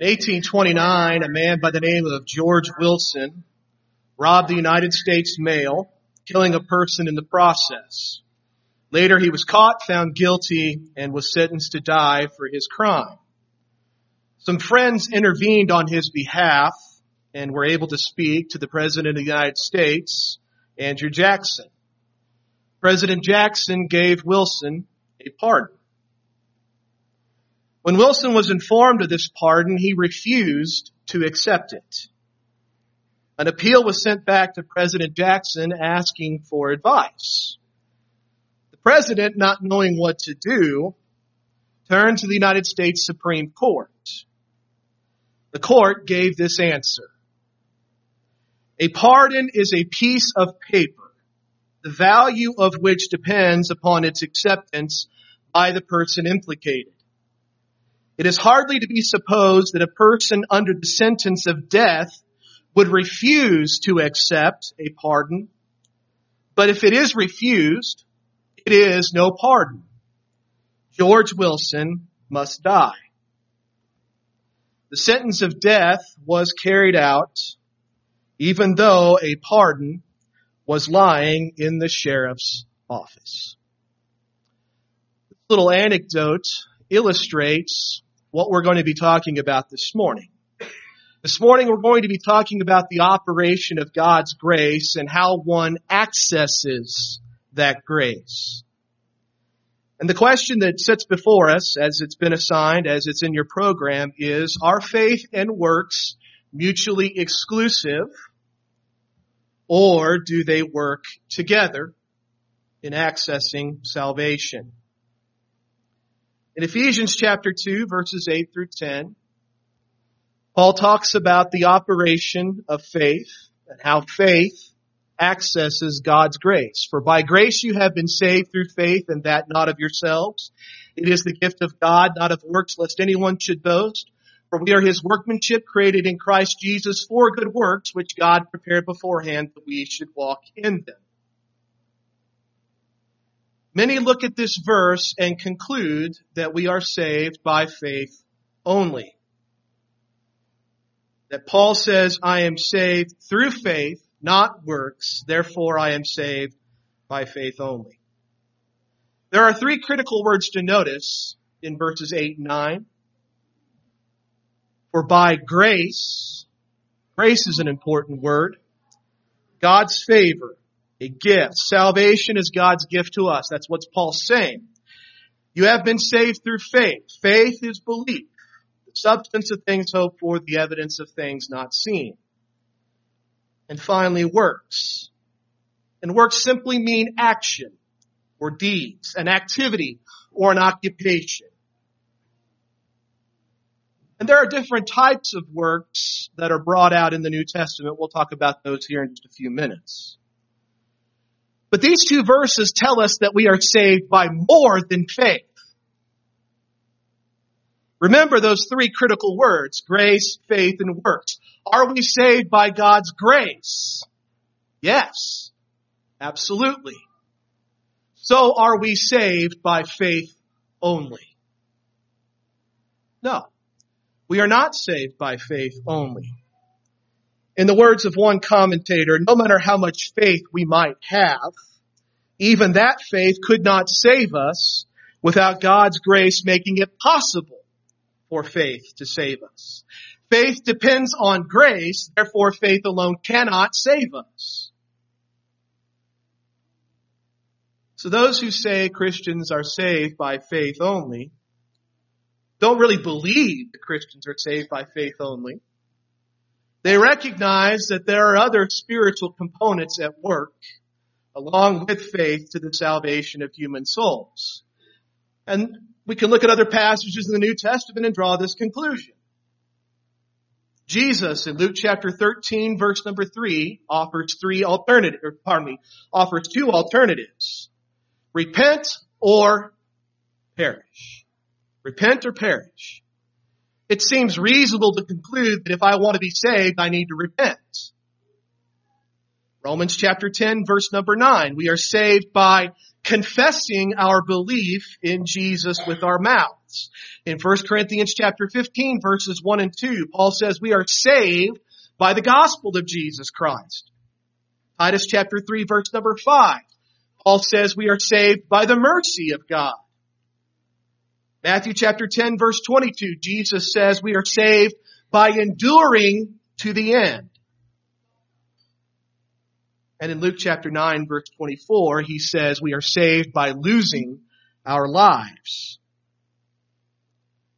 In 1829, a man by the name of George Wilson robbed the United States mail, killing a person in the process. Later, he was caught, found guilty, and was sentenced to die for his crime. Some friends intervened on his behalf and were able to speak to the President of the United States, Andrew Jackson. President Jackson gave Wilson a pardon. When Wilson was informed of this pardon, he refused to accept it. An appeal was sent back to President Jackson asking for advice. The president, not knowing what to do, turned to the United States Supreme Court. The court gave this answer. A pardon is a piece of paper, the value of which depends upon its acceptance by the person implicated. It is hardly to be supposed that a person under the sentence of death would refuse to accept a pardon. But if it is refused, it is no pardon. George Wilson must die. The sentence of death was carried out even though a pardon was lying in the sheriff's office. This little anecdote illustrates what we're going to be talking about this morning. This morning we're going to be talking about the operation of God's grace and how one accesses that grace. And the question that sits before us, as it's been assigned, as it's in your program, is, are faith and works mutually exclusive, or do they work together in accessing salvation? In Ephesians chapter 2, verses 8 through 10, Paul talks about the operation of faith and how faith accesses God's grace. For by grace you have been saved through faith and that not of yourselves. It is the gift of God, not of works, lest anyone should boast. For we are his workmanship created in Christ Jesus for good works, which God prepared beforehand that we should walk in them. Many look at this verse and conclude that we are saved by faith only. That Paul says, I am saved through faith not works. Therefore, I am saved by faith only. There are three critical words to notice in verses 8 and 9. For by grace, grace is an important word, God's favor, a gift. Salvation is God's gift to us. That's what Paul's saying. You have been saved through faith. Faith is belief. The substance of things hoped for, the evidence of things not seen. And finally, works. And works simply mean action or deeds, an activity or an occupation. And there are different types of works that are brought out in the New Testament. We'll talk about those here in just a few minutes. But these two verses tell us that we are saved by more than faith. Remember those three critical words, grace, faith, and works. Are we saved by God's grace? Yes, absolutely. So are we saved by faith only? No, we are not saved by faith only. In the words of one commentator, no matter how much faith we might have, even that faith could not save us without God's grace making it possible for faith to save us. Faith depends on grace, therefore faith alone cannot save us. So those who say Christians are saved by faith only don't really believe that Christians are saved by faith only. They recognize that there are other spiritual components at work along with faith to the salvation of human souls. And we can look at other passages in the New Testament and draw this conclusion. Jesus in Luke chapter 13 verse number 3 offers three alternative, pardon me, offers two alternatives. Repent or perish. Repent or perish. It seems reasonable to conclude that if I want to be saved, I need to repent. Romans chapter 10 verse number 9. We are saved by confessing our belief in Jesus with our mouths. In 1 Corinthians chapter 15 verses 1 and 2, Paul says we are saved by the gospel of Jesus Christ. Titus chapter 3 verse number 5, Paul says we are saved by the mercy of God. Matthew chapter 10 verse 22, Jesus says we are saved by enduring to the end. And in Luke chapter 9 verse 24, he says we are saved by losing our lives.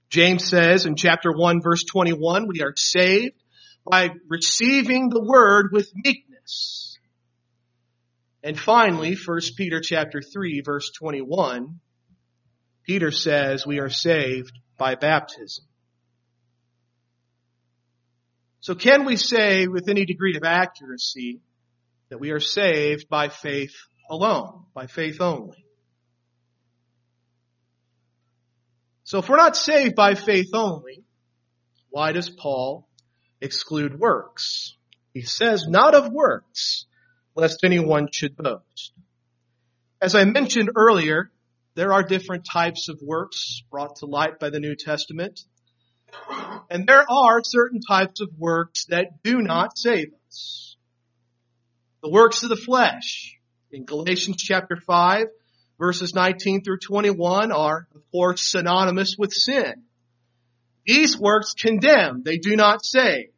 James says in chapter 1 verse 21, we are saved by receiving the word with meekness. And finally, 1 Peter chapter 3 verse 21, Peter says we are saved by baptism. So can we say with any degree of accuracy that we are saved by faith alone, by faith only? So if we're not saved by faith only, why does Paul exclude works? He says, not of works, lest anyone should boast. As I mentioned earlier, there are different types of works brought to light by the New Testament. And there are certain types of works that do not save us. The works of the flesh in Galatians chapter 5 verses 19 through 21 are, of course, synonymous with sin. These works condemn, they do not save.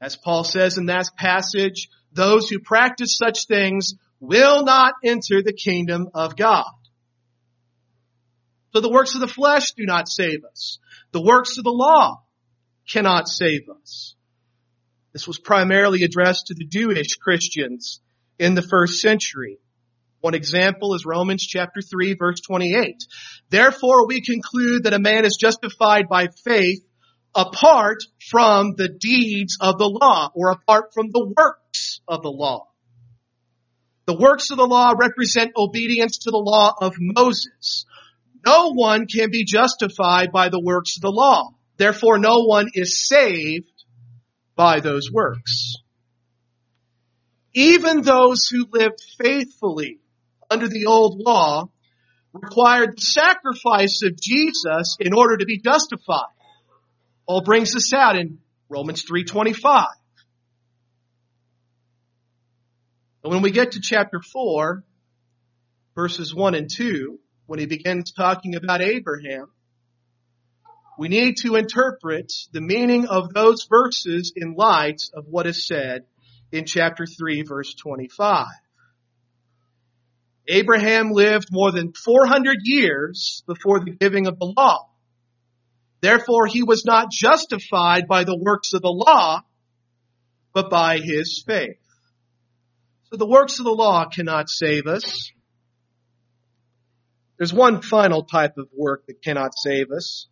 As Paul says in that passage, those who practice such things will not enter the kingdom of God. So the works of the flesh do not save us. The works of the law cannot save us. This was primarily addressed to the Jewish Christians in the first century. One example is Romans chapter 3 verse 28. Therefore we conclude that a man is justified by faith apart from the deeds of the law or apart from the works of the law. The works of the law represent obedience to the law of Moses. No one can be justified by the works of the law. Therefore, no one is saved by those works. Even those who lived faithfully under the old law required the sacrifice of Jesus in order to be justified. Paul brings this out in Romans 3.25. And when we get to chapter 4, verses 1 and 2, when he begins talking about Abraham, we need to interpret the meaning of those verses in light of what is said in chapter 3 verse 25. Abraham lived more than 400 years before the giving of the law. Therefore, he was not justified by the works of the law, but by his faith. So the works of the law cannot save us. There's one final type of work that cannot save us.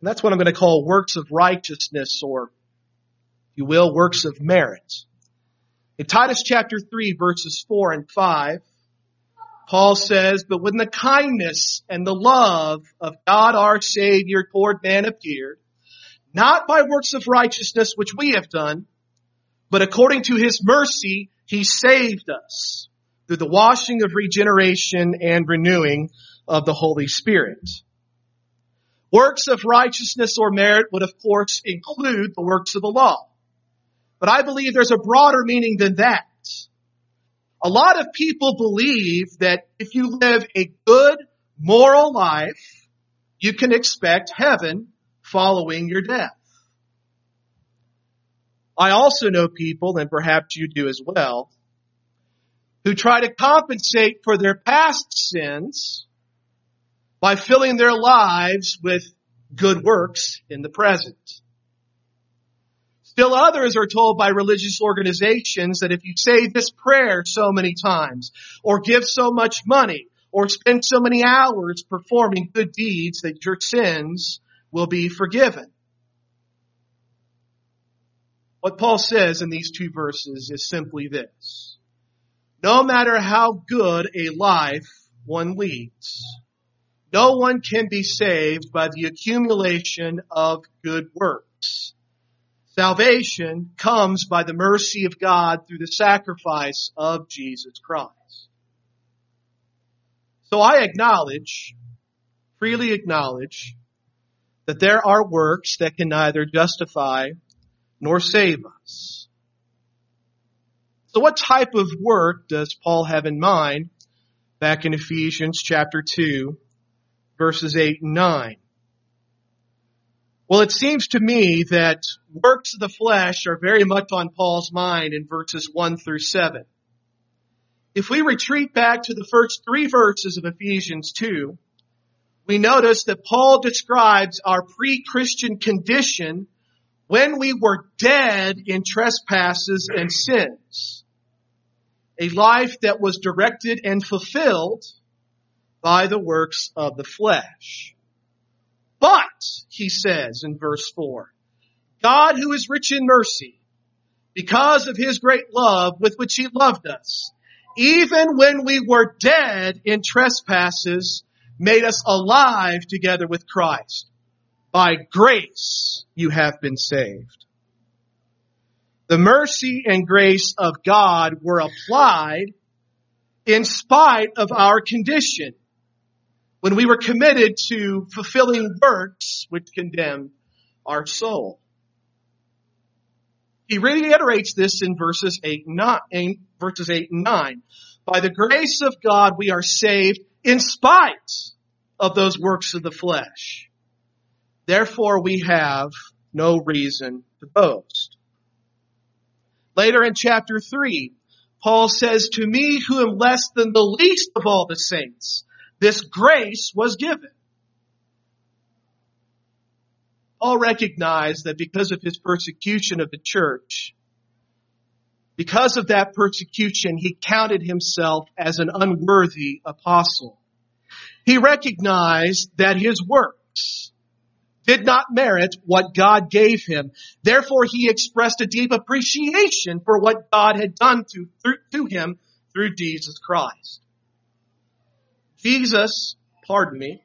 And that's what I'm going to call works of righteousness or, if you will, works of merit. In Titus chapter 3 verses 4 and 5, Paul says, but when the kindness and the love of God our Savior toward man appeared, not by works of righteousness which we have done, but according to his mercy, he saved us through the washing of regeneration and renewing of the Holy Spirit. Works of righteousness or merit would of course include the works of the law. But I believe there's a broader meaning than that. A lot of people believe that if you live a good moral life, you can expect heaven following your death. I also know people, and perhaps you do as well, who try to compensate for their past sins by filling their lives with good works in the present. Still others are told by religious organizations that if you say this prayer so many times, or give so much money, or spend so many hours performing good deeds that your sins will be forgiven. What Paul says in these two verses is simply this. No matter how good a life one leads, no one can be saved by the accumulation of good works Salvation comes by the mercy of God through the sacrifice of Jesus Christ. So I acknowledge, freely acknowledge, that there are works that can neither justify nor save us. So what type of work does Paul have in mind back in Ephesians chapter 2 verses 8 and 9? Well, it seems to me that works of the flesh are very much on Paul's mind in verses 1 through 7. If we retreat back to the first three verses of Ephesians 2, we notice that Paul describes our pre-Christian condition when we were dead in trespasses and sins. A life that was directed and fulfilled by the works of the flesh. But, he says in verse 4, God who is rich in mercy, because of his great love with which he loved us, even when we were dead in trespasses, made us alive together with Christ. By grace you have been saved. The mercy and grace of God were applied in spite of our condition when we were committed to fulfilling works which condemn our soul. He reiterates this in verses 8 and 9, verses 8 and 9. By the grace of God we are saved in spite of those works of the flesh. Therefore we have no reason to boast. Later in chapter 3, Paul says, To me who am less than the least of all the saints, this grace was given. Paul recognized that because of his persecution of the church, because of that persecution, he counted himself as an unworthy apostle. He recognized that his works did not merit what God gave him. Therefore, he expressed a deep appreciation for what God had done to, through, to him through Jesus Christ. Jesus, pardon me,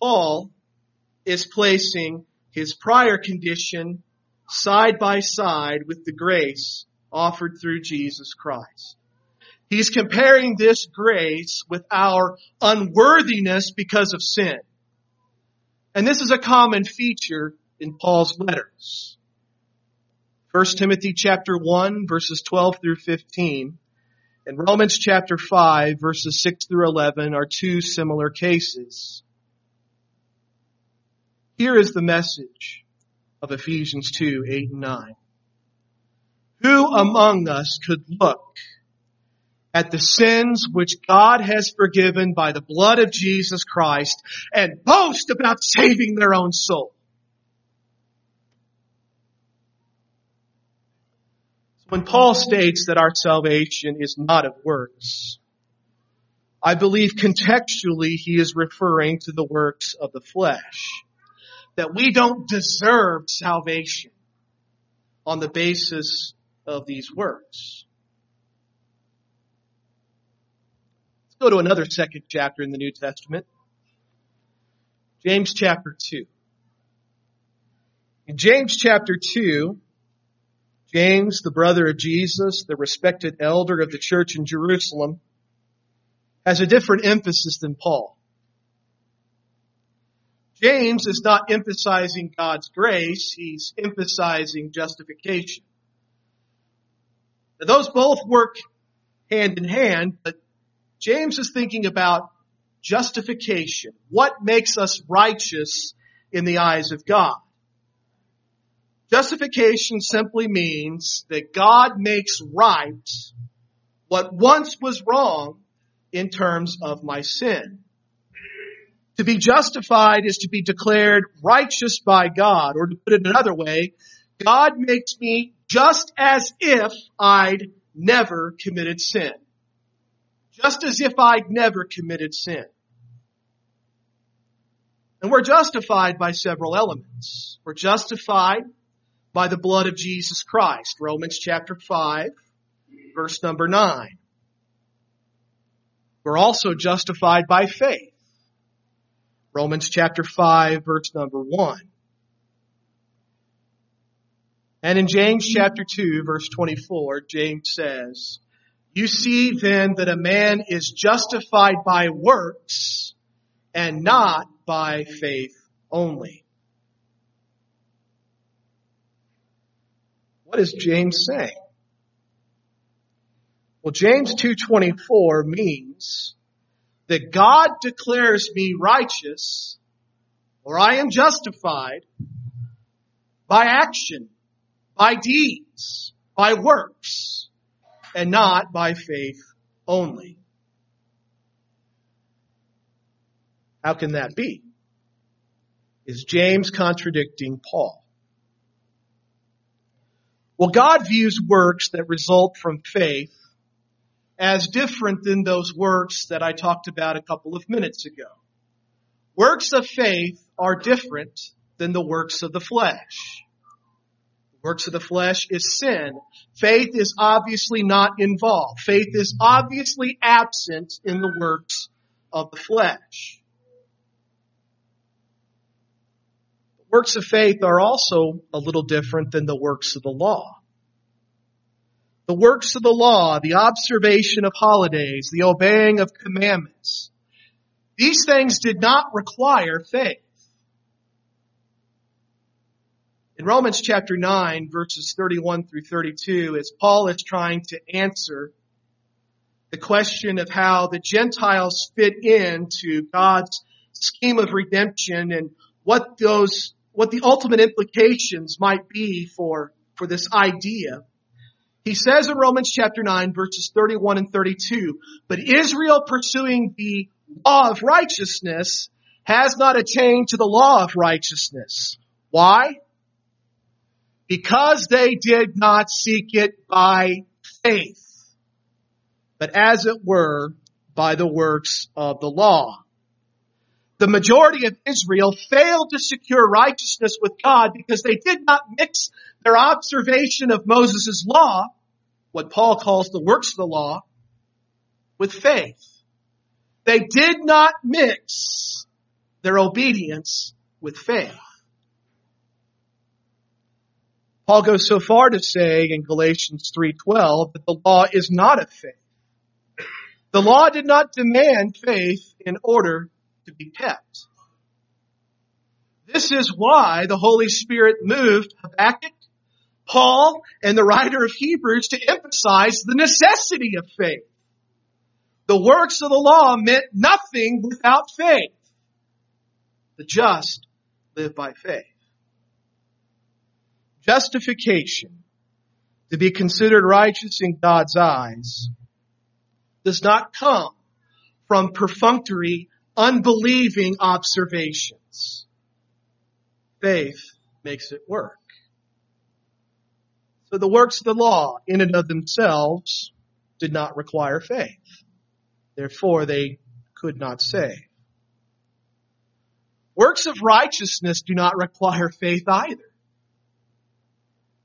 Paul is placing his prior condition side by side with the grace offered through Jesus Christ. He's comparing this grace with our unworthiness because of sin. And this is a common feature in Paul's letters. 1 Timothy chapter 1 verses 12 through 15 and Romans chapter 5 verses 6 through 11 are two similar cases. Here is the message of Ephesians 2, 8 and 9. Who among us could look at the sins which God has forgiven by the blood of Jesus Christ and boast about saving their own soul. When Paul states that our salvation is not of works, I believe contextually he is referring to the works of the flesh. That we don't deserve salvation on the basis of these works. Go to another second chapter in the New Testament. James chapter 2. In James chapter 2, James, the brother of Jesus, the respected elder of the church in Jerusalem, has a different emphasis than Paul. James is not emphasizing God's grace, he's emphasizing justification. Now, those both work hand in hand, but James is thinking about justification. What makes us righteous in the eyes of God? Justification simply means that God makes right what once was wrong in terms of my sin. To be justified is to be declared righteous by God, or to put it another way, God makes me just as if I'd never committed sin just as if I'd never committed sin. And we're justified by several elements. We're justified by the blood of Jesus Christ. Romans chapter 5, verse number 9. We're also justified by faith. Romans chapter 5, verse number 1. And in James chapter 2 verse 24, James says, You see then that a man is justified by works and not by faith only. What is James saying? Well, James 2.24 means that God declares me righteous or I am justified by action, by deeds, by works, and not by faith only. How can that be? Is James contradicting Paul? Well, God views works that result from faith as different than those works that I talked about a couple of minutes ago. Works of faith are different than the works of the flesh. Works of the flesh is sin. Faith is obviously not involved. Faith is obviously absent in the works of the flesh. Works of faith are also a little different than the works of the law. The works of the law, the observation of holidays, the obeying of commandments, these things did not require faith. In Romans chapter 9 verses 31 through 32, as Paul is trying to answer the question of how the Gentiles fit into God's scheme of redemption and what those what the ultimate implications might be for, for this idea. He says in Romans chapter 9 verses 31 and 32, but Israel pursuing the law of righteousness has not attained to the law of righteousness. Why? Because they did not seek it by faith, but as it were, by the works of the law the majority of Israel failed to secure righteousness with God because they did not mix their observation of Moses' law, what Paul calls the works of the law, with faith. They did not mix their obedience with faith. Paul goes so far to say in Galatians 3:12 that the law is not of faith. The law did not demand faith in order to be kept. This is why the Holy Spirit moved Habakkuk, Paul, and the writer of Hebrews to emphasize the necessity of faith. The works of the law meant nothing without faith. The just live by faith. Justification, to be considered righteous in God's eyes, does not come from perfunctory unbelieving observations. Faith makes it work. So the works of the law in and of themselves did not require faith. Therefore they could not save. Works of righteousness do not require faith either.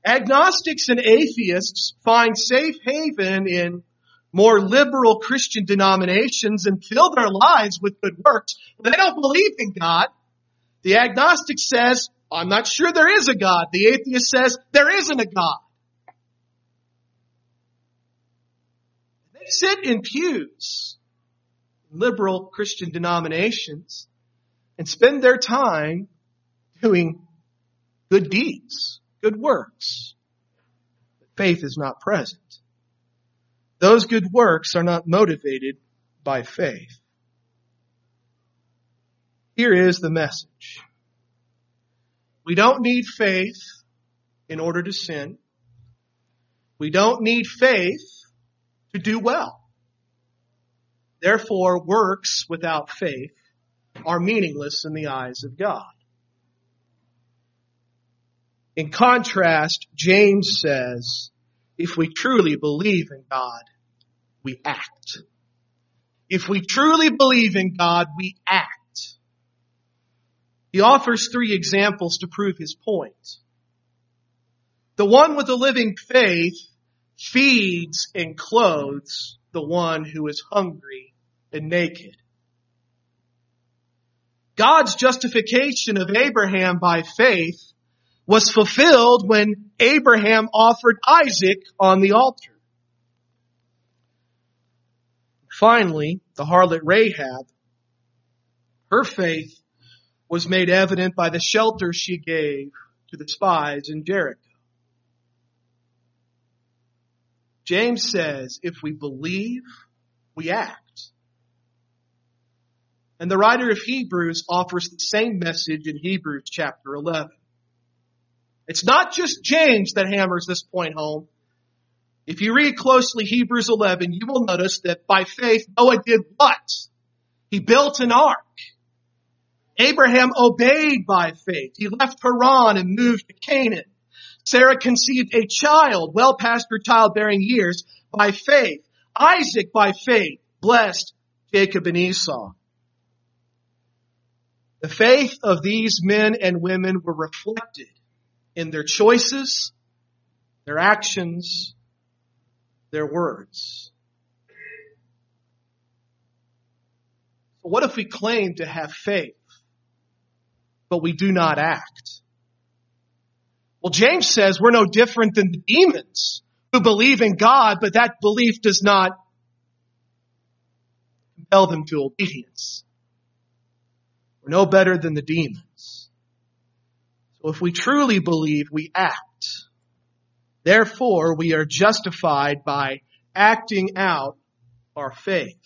Agnostics and atheists find safe haven in more liberal Christian denominations and fill their lives with good works. They don't believe in God. The agnostic says, I'm not sure there is a God. The atheist says, there isn't a God. They sit in pews, liberal Christian denominations, and spend their time doing good deeds, good works. But faith is not present. Those good works are not motivated by faith. Here is the message. We don't need faith in order to sin. We don't need faith to do well. Therefore, works without faith are meaningless in the eyes of God. In contrast, James says, if we truly believe in God, we act. If we truly believe in God, we act. He offers three examples to prove his point. The one with a living faith feeds and clothes the one who is hungry and naked. God's justification of Abraham by faith was fulfilled when Abraham offered Isaac on the altar. Finally, the harlot Rahab, her faith was made evident by the shelter she gave to the spies in Jericho. James says, if we believe, we act. And the writer of Hebrews offers the same message in Hebrews chapter 11. It's not just James that hammers this point home. If you read closely Hebrews 11, you will notice that by faith, Noah did what? He built an ark. Abraham obeyed by faith. He left Haran and moved to Canaan. Sarah conceived a child well past her childbearing years by faith. Isaac by faith blessed Jacob and Esau. The faith of these men and women were reflected in their choices, their actions, their words. What if we claim to have faith, but we do not act? Well, James says we're no different than the demons who believe in God, but that belief does not compel them to obedience. We're no better than the demons. So if we truly believe, we act. Therefore, we are justified by acting out our faith.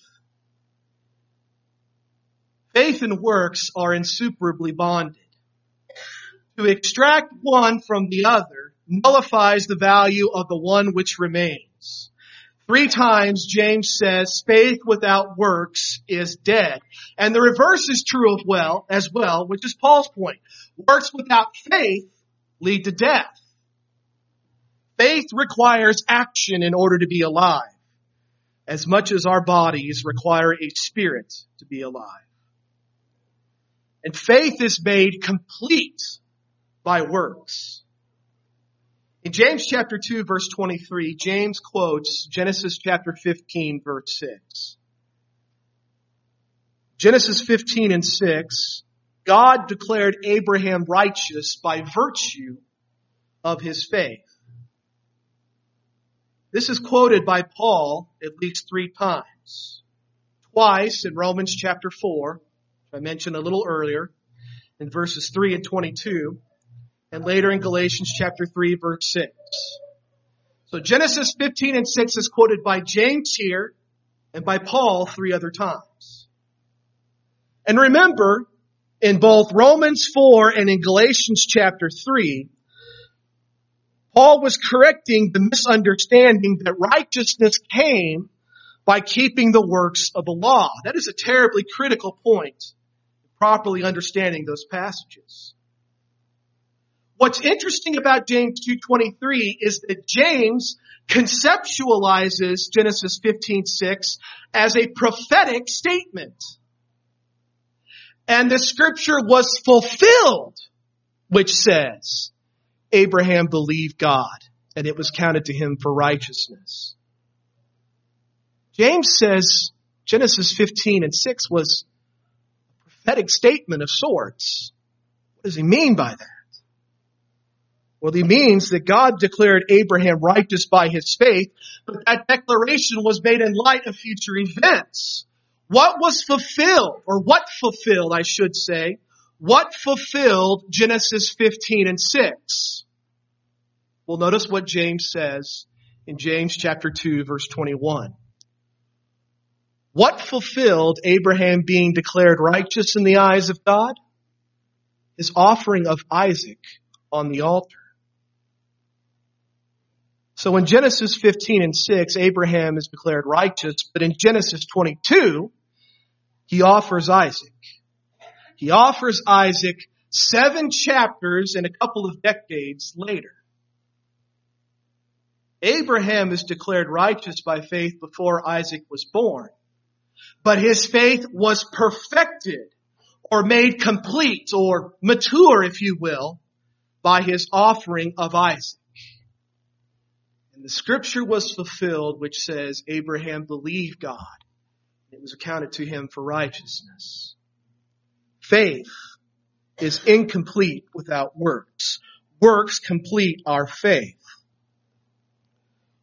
Faith and works are insuperably bonded. To extract one from the other nullifies the value of the one which remains. Three times James says faith without works is dead. And the reverse is true of well, as well, which is Paul's point. Works without faith lead to death. Faith requires action in order to be alive, as much as our bodies require a spirit to be alive. And faith is made complete by works. In James chapter 2 verse 23, James quotes Genesis chapter 15 verse 6. Genesis 15 and 6, God declared Abraham righteous by virtue of his faith. This is quoted by Paul at least three times. Twice in Romans chapter 4, I mentioned a little earlier, in verses 3 and 22, and later in Galatians chapter 3 verse 6. So Genesis 15 and 6 is quoted by James here and by Paul three other times. And remember, in both Romans 4 and in Galatians chapter 3, Paul was correcting the misunderstanding that righteousness came by keeping the works of the law. That is a terribly critical point, in properly understanding those passages. What's interesting about James 2.23 is that James conceptualizes Genesis 15.6 as a prophetic statement. And the scripture was fulfilled, which says, Abraham believed God and it was counted to him for righteousness. James says Genesis 15 and 6 was a prophetic statement of sorts. What does he mean by that? Well, he means that God declared Abraham righteous by his faith, but that declaration was made in light of future events. What was fulfilled, or what fulfilled, I should say, what fulfilled Genesis 15 and 6? Well, notice what James says in James chapter 2 verse 21. What fulfilled Abraham being declared righteous in the eyes of God? His offering of Isaac on the altar. So in Genesis 15 and 6, Abraham is declared righteous, but in Genesis 22, he offers Isaac. He offers Isaac seven chapters and a couple of decades later. Abraham is declared righteous by faith before Isaac was born, but his faith was perfected or made complete or mature, if you will, by his offering of Isaac. And the scripture was fulfilled which says Abraham believed God. It was accounted to him for righteousness. Faith is incomplete without works. Works complete our faith.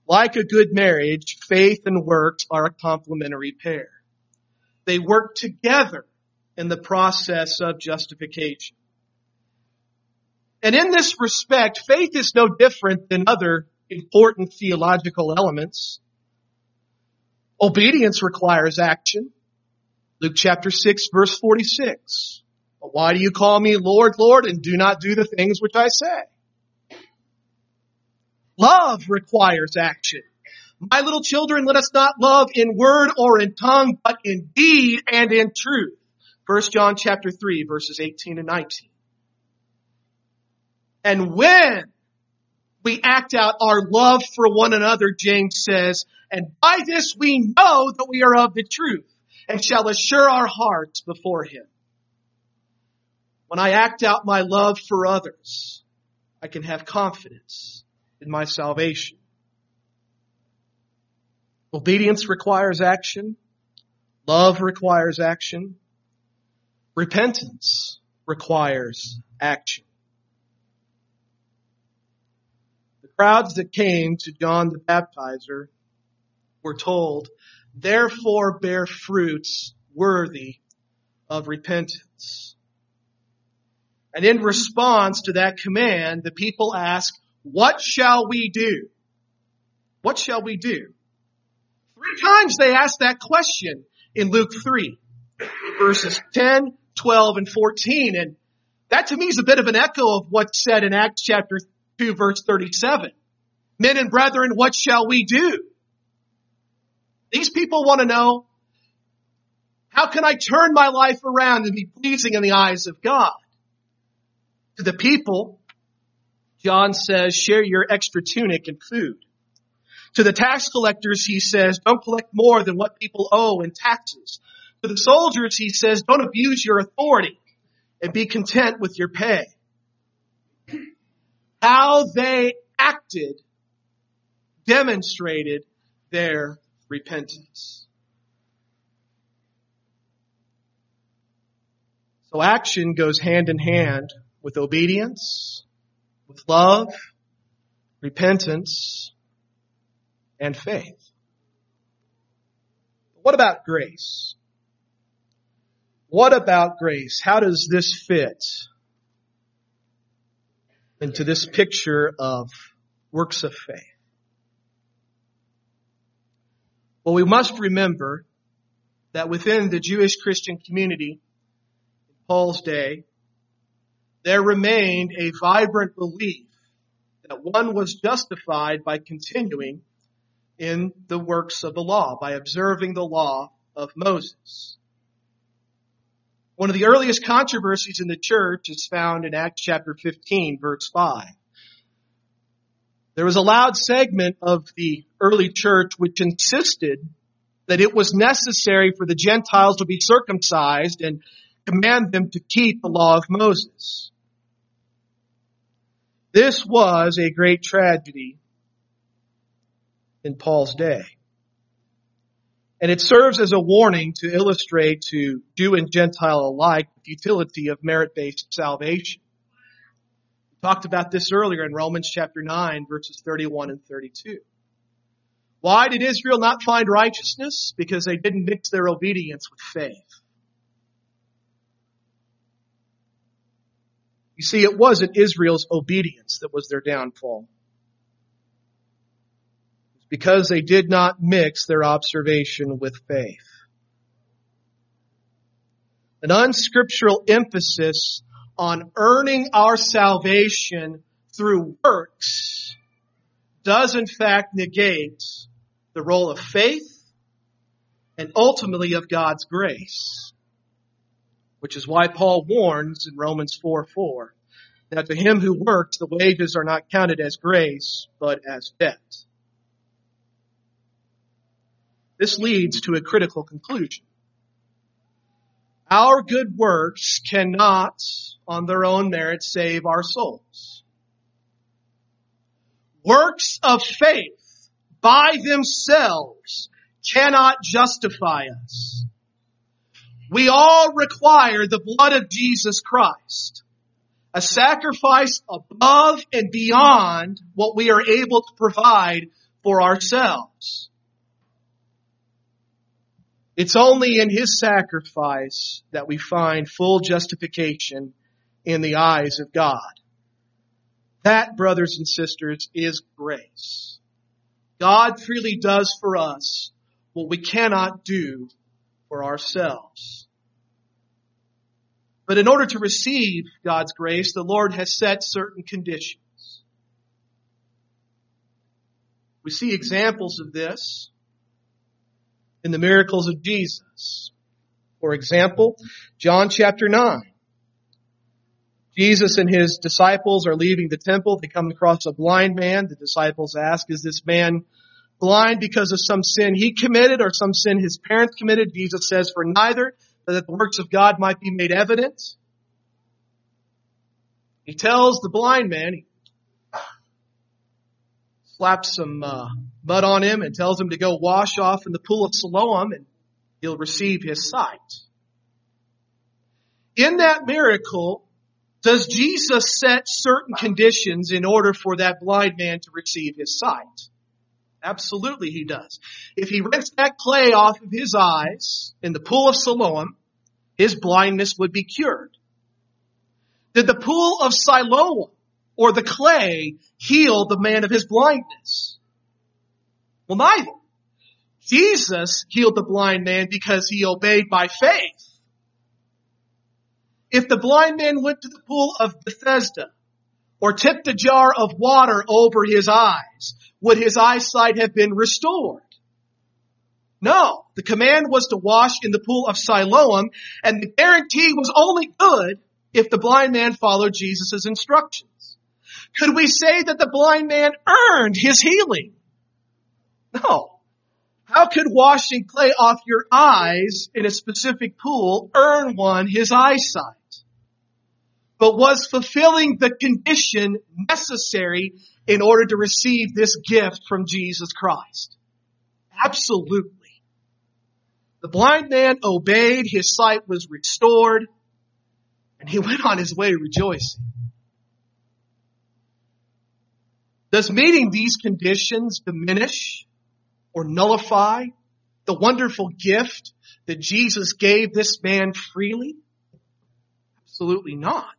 Like a good marriage, faith and works are a complementary pair. They work together in the process of justification. And in this respect, faith is no different than other important theological elements. Obedience requires action. Luke chapter 6 verse 46. But why do you call me Lord, Lord, and do not do the things which I say? Love requires action. My little children, let us not love in word or in tongue, but in deed and in truth. 1 John chapter 3 verses 18 and 19. And when we act out our love for one another, James says, and by this we know that we are of the truth and shall assure our hearts before him. When I act out my love for others, I can have confidence in my salvation. Obedience requires action. Love requires action. Repentance requires action. The crowds that came to John the Baptizer were told, therefore bear fruits worthy of repentance. And in response to that command, the people ask, what shall we do? What shall we do? Three times they ask that question in Luke 3, verses 10, 12, and 14. And that to me is a bit of an echo of what's said in Acts chapter 2, verse 37. Men and brethren, what shall we do? These people want to know, how can I turn my life around and be pleasing in the eyes of God? To the people, John says, share your extra tunic and food. To the tax collectors, he says, don't collect more than what people owe in taxes. To the soldiers, he says, don't abuse your authority and be content with your pay. How they acted demonstrated their repentance. So action goes hand in hand with obedience with love, repentance, and faith. What about grace? What about grace? How does this fit into this picture of works of faith? Well, we must remember that within the Jewish Christian community in Paul's day, there remained a vibrant belief that one was justified by continuing in the works of the law, by observing the law of Moses. One of the earliest controversies in the church is found in Acts chapter 15 verse 5. There was a loud segment of the early church which insisted that it was necessary for the Gentiles to be circumcised and command them to keep the law of Moses. This was a great tragedy in Paul's day. And it serves as a warning to illustrate to Jew and Gentile alike the futility of merit-based salvation. We talked about this earlier in Romans chapter 9 verses 31 and 32. Why did Israel not find righteousness? Because they didn't mix their obedience with faith. You see, it wasn't Israel's obedience that was their downfall. Because they did not mix their observation with faith. An unscriptural emphasis on earning our salvation through works does in fact negate the role of faith and ultimately of God's grace which is why Paul warns in Romans 4 4 that to him who works, the wages are not counted as grace, but as debt. This leads to a critical conclusion. Our good works cannot, on their own merit, save our souls. Works of faith by themselves cannot justify us. We all require the blood of Jesus Christ, A sacrifice above and beyond what we are able to provide for ourselves. It's only in His sacrifice that we find full justification in the eyes of God. That, brothers and sisters, is grace. God freely does for us what we cannot do for ourselves. But in order to receive God's grace, the Lord has set certain conditions. We see examples of this in the miracles of Jesus. For example, John chapter 9. Jesus and his disciples are leaving the temple. They come across a blind man. The disciples ask, is this man blind because of some sin he committed or some sin his parents committed? Jesus says, for neither, but that the works of God might be made evident. He tells the blind man, he slaps some uh, mud on him and tells him to go wash off in the pool of Siloam and he'll receive his sight. In that miracle, does Jesus set certain conditions in order for that blind man to receive his sight? Absolutely he does. If he rinsed that clay off of his eyes in the pool of Siloam, his blindness would be cured. Did the pool of Siloam or the clay heal the man of his blindness? Well, neither. Jesus healed the blind man because he obeyed by faith. If the blind man went to the pool of Bethesda or tipped a jar of water over his eyes, would his eyesight have been restored? No. The command was to wash in the pool of Siloam, and the guarantee was only good if the blind man followed Jesus' instructions. Could we say that the blind man earned his healing? No. How could washing clay off your eyes in a specific pool earn one his eyesight? But was fulfilling the condition necessary in order to receive this gift from Jesus Christ? Absolutely. The blind man obeyed, his sight was restored, and he went on his way rejoicing. Does meeting these conditions diminish or nullify the wonderful gift that Jesus gave this man freely? Absolutely not.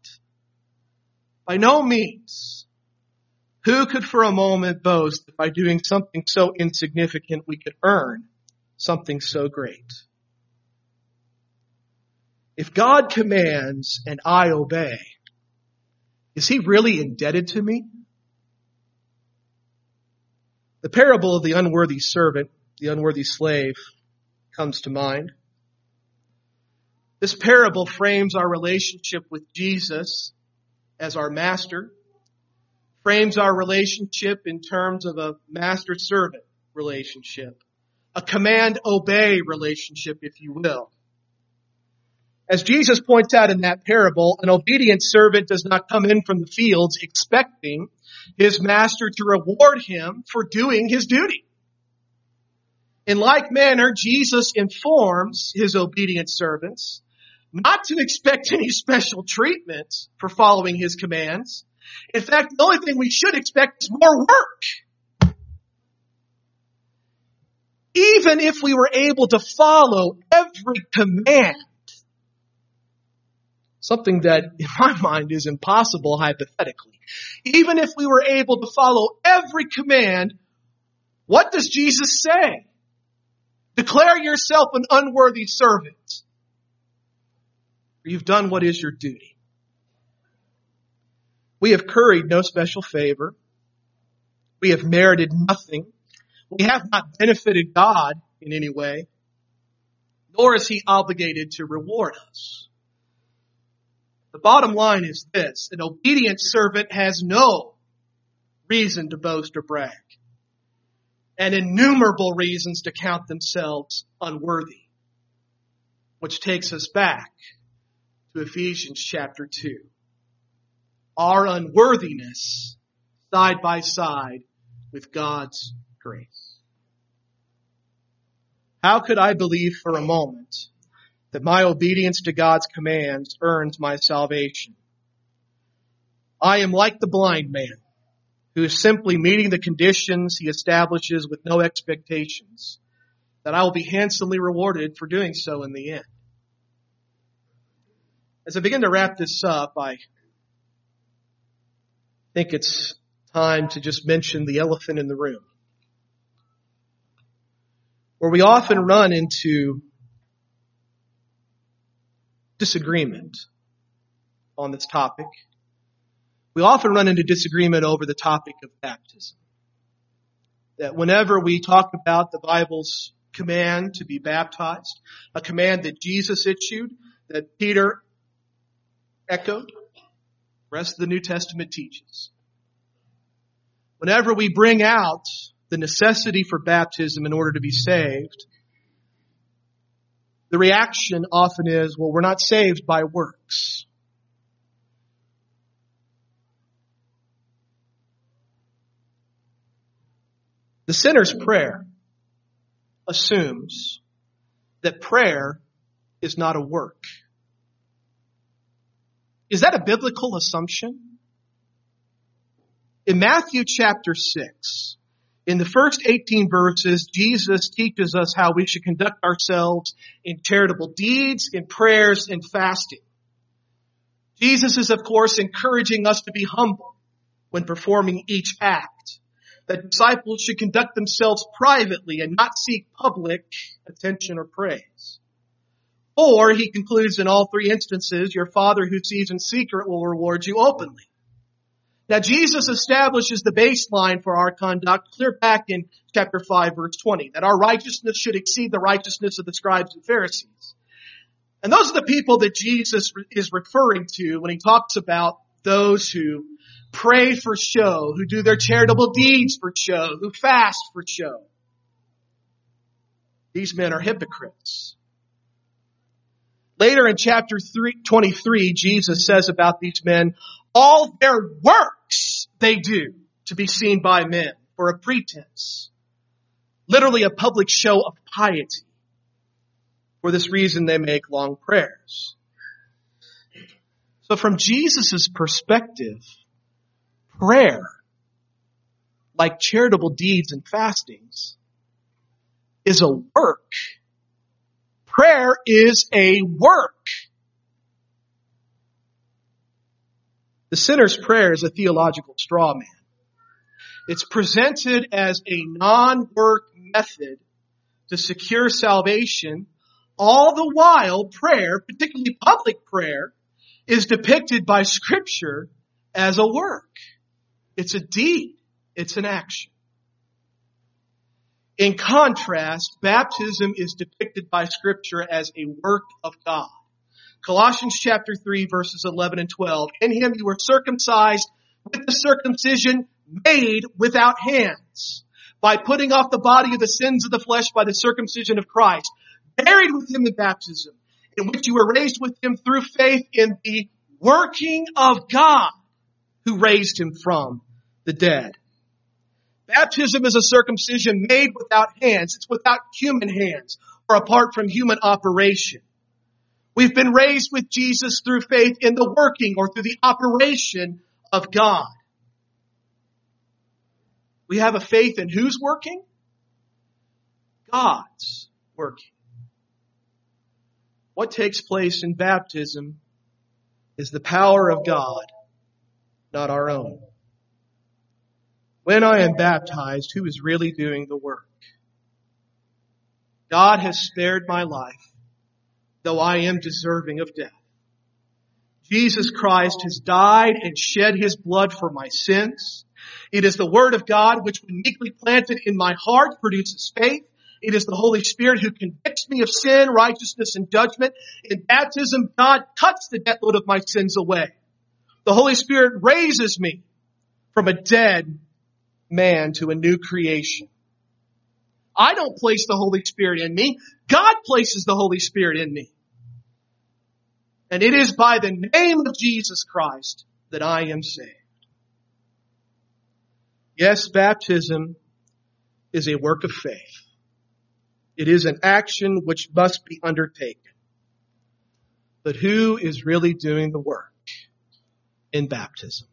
By no means. Who could for a moment boast that by doing something so insignificant we could earn something so great? If God commands and I obey, is he really indebted to me? The parable of the unworthy servant, the unworthy slave, comes to mind. This parable frames our relationship with Jesus as our master, frames our relationship in terms of a master-servant relationship, a command-obey relationship, if you will. As Jesus points out in that parable, an obedient servant does not come in from the fields expecting his master to reward him for doing his duty. In like manner, Jesus informs his obedient servants not to expect any special treatment for following his commands. In fact, the only thing we should expect is more work. Even if we were able to follow every command Something that in my mind is impossible hypothetically. Even if we were able to follow every command, what does Jesus say? Declare yourself an unworthy servant. For you've done what is your duty. We have curried no special favor. We have merited nothing. We have not benefited God in any way, nor is he obligated to reward us. The bottom line is this. An obedient servant has no reason to boast or brag and innumerable reasons to count themselves unworthy. Which takes us back to Ephesians chapter 2. Our unworthiness side by side with God's grace. How could I believe for a moment that my obedience to God's commands earns my salvation. I am like the blind man who is simply meeting the conditions he establishes with no expectations, that I will be handsomely rewarded for doing so in the end. As I begin to wrap this up, I think it's time to just mention the elephant in the room. Where we often run into disagreement on this topic. We often run into disagreement over the topic of baptism. That whenever we talk about the Bible's command to be baptized, a command that Jesus issued, that Peter echoed, the rest of the New Testament teaches. Whenever we bring out the necessity for baptism in order to be saved, the reaction often is, well, we're not saved by works. The sinner's prayer assumes that prayer is not a work. Is that a biblical assumption? In Matthew chapter 6, in the first 18 verses, Jesus teaches us how we should conduct ourselves in charitable deeds, in prayers, in fasting. Jesus is, of course, encouraging us to be humble when performing each act. That disciples should conduct themselves privately and not seek public attention or praise. Or, he concludes in all three instances, your Father who sees in secret will reward you openly. Now Jesus establishes the baseline for our conduct clear back in chapter 5 verse 20, that our righteousness should exceed the righteousness of the scribes and Pharisees. And those are the people that Jesus is referring to when he talks about those who pray for show, who do their charitable deeds for show, who fast for show. These men are hypocrites. Later in chapter 3, 23, Jesus says about these men, all their works they do to be seen by men for a pretense. Literally a public show of piety. For this reason they make long prayers. So from Jesus' perspective, prayer, like charitable deeds and fastings, is a work. Prayer is a work. The sinner's prayer is a theological straw man. It's presented as a non-work method to secure salvation. All the while prayer, particularly public prayer, is depicted by scripture as a work. It's a deed. It's an action. In contrast, baptism is depicted by scripture as a work of God. Colossians chapter 3 verses 11 and 12. In him you were circumcised with the circumcision made without hands by putting off the body of the sins of the flesh by the circumcision of Christ, buried with him in baptism, in which you were raised with him through faith in the working of God who raised him from the dead. Baptism is a circumcision made without hands. It's without human hands or apart from human operation. We've been raised with Jesus through faith in the working or through the operation of God. We have a faith in who's working? God's working. What takes place in baptism is the power of God, not our own. When I am baptized, who is really doing the work? God has spared my life though I am deserving of death. Jesus Christ has died and shed his blood for my sins. It is the word of God which when meekly planted in my heart produces faith. It is the Holy Spirit who convicts me of sin, righteousness, and judgment. In baptism, God cuts the debt load of my sins away. The Holy Spirit raises me from a dead man to a new creation. I don't place the Holy Spirit in me. God places the Holy Spirit in me. And it is by the name of Jesus Christ that I am saved. Yes, baptism is a work of faith. It is an action which must be undertaken. But who is really doing the work in baptism?